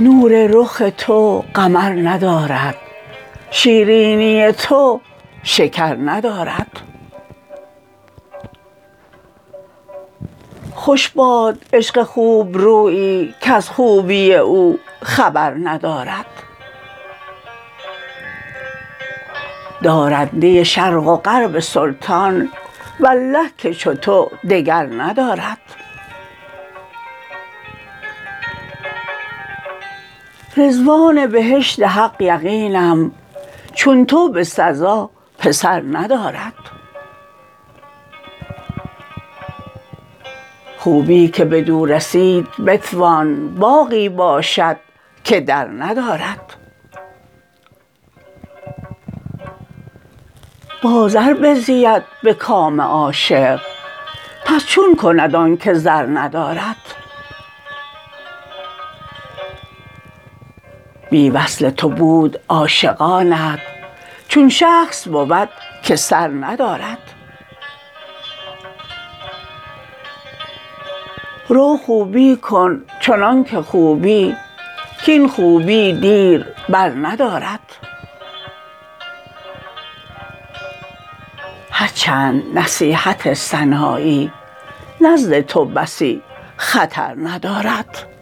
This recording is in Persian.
نور رخ تو قمر ندارد شیرینی تو شکر ندارد. خوش باد عشق خوبرویی کز خوبی او خبر ندارد. دارنده شرق و غرب سلطان والله که چو تو دگر ندارد. رضوان بهشت حق یقینم چون تو به سزا پسر ندارد. خوبی که بدو رسید بتوان باغی باشد که در ندارد. با زر بزید به کام عاشق پس چون کند آن که زر ندارد؟ بی وصل تو بود عاشقانت چون شخص بود که سر ندارد. رو خوبی کن چنانکه خوبی کاین خوبی دیر بر ندارد هر چند نصیحت سنایی نزد تو بسی خطر ندارد.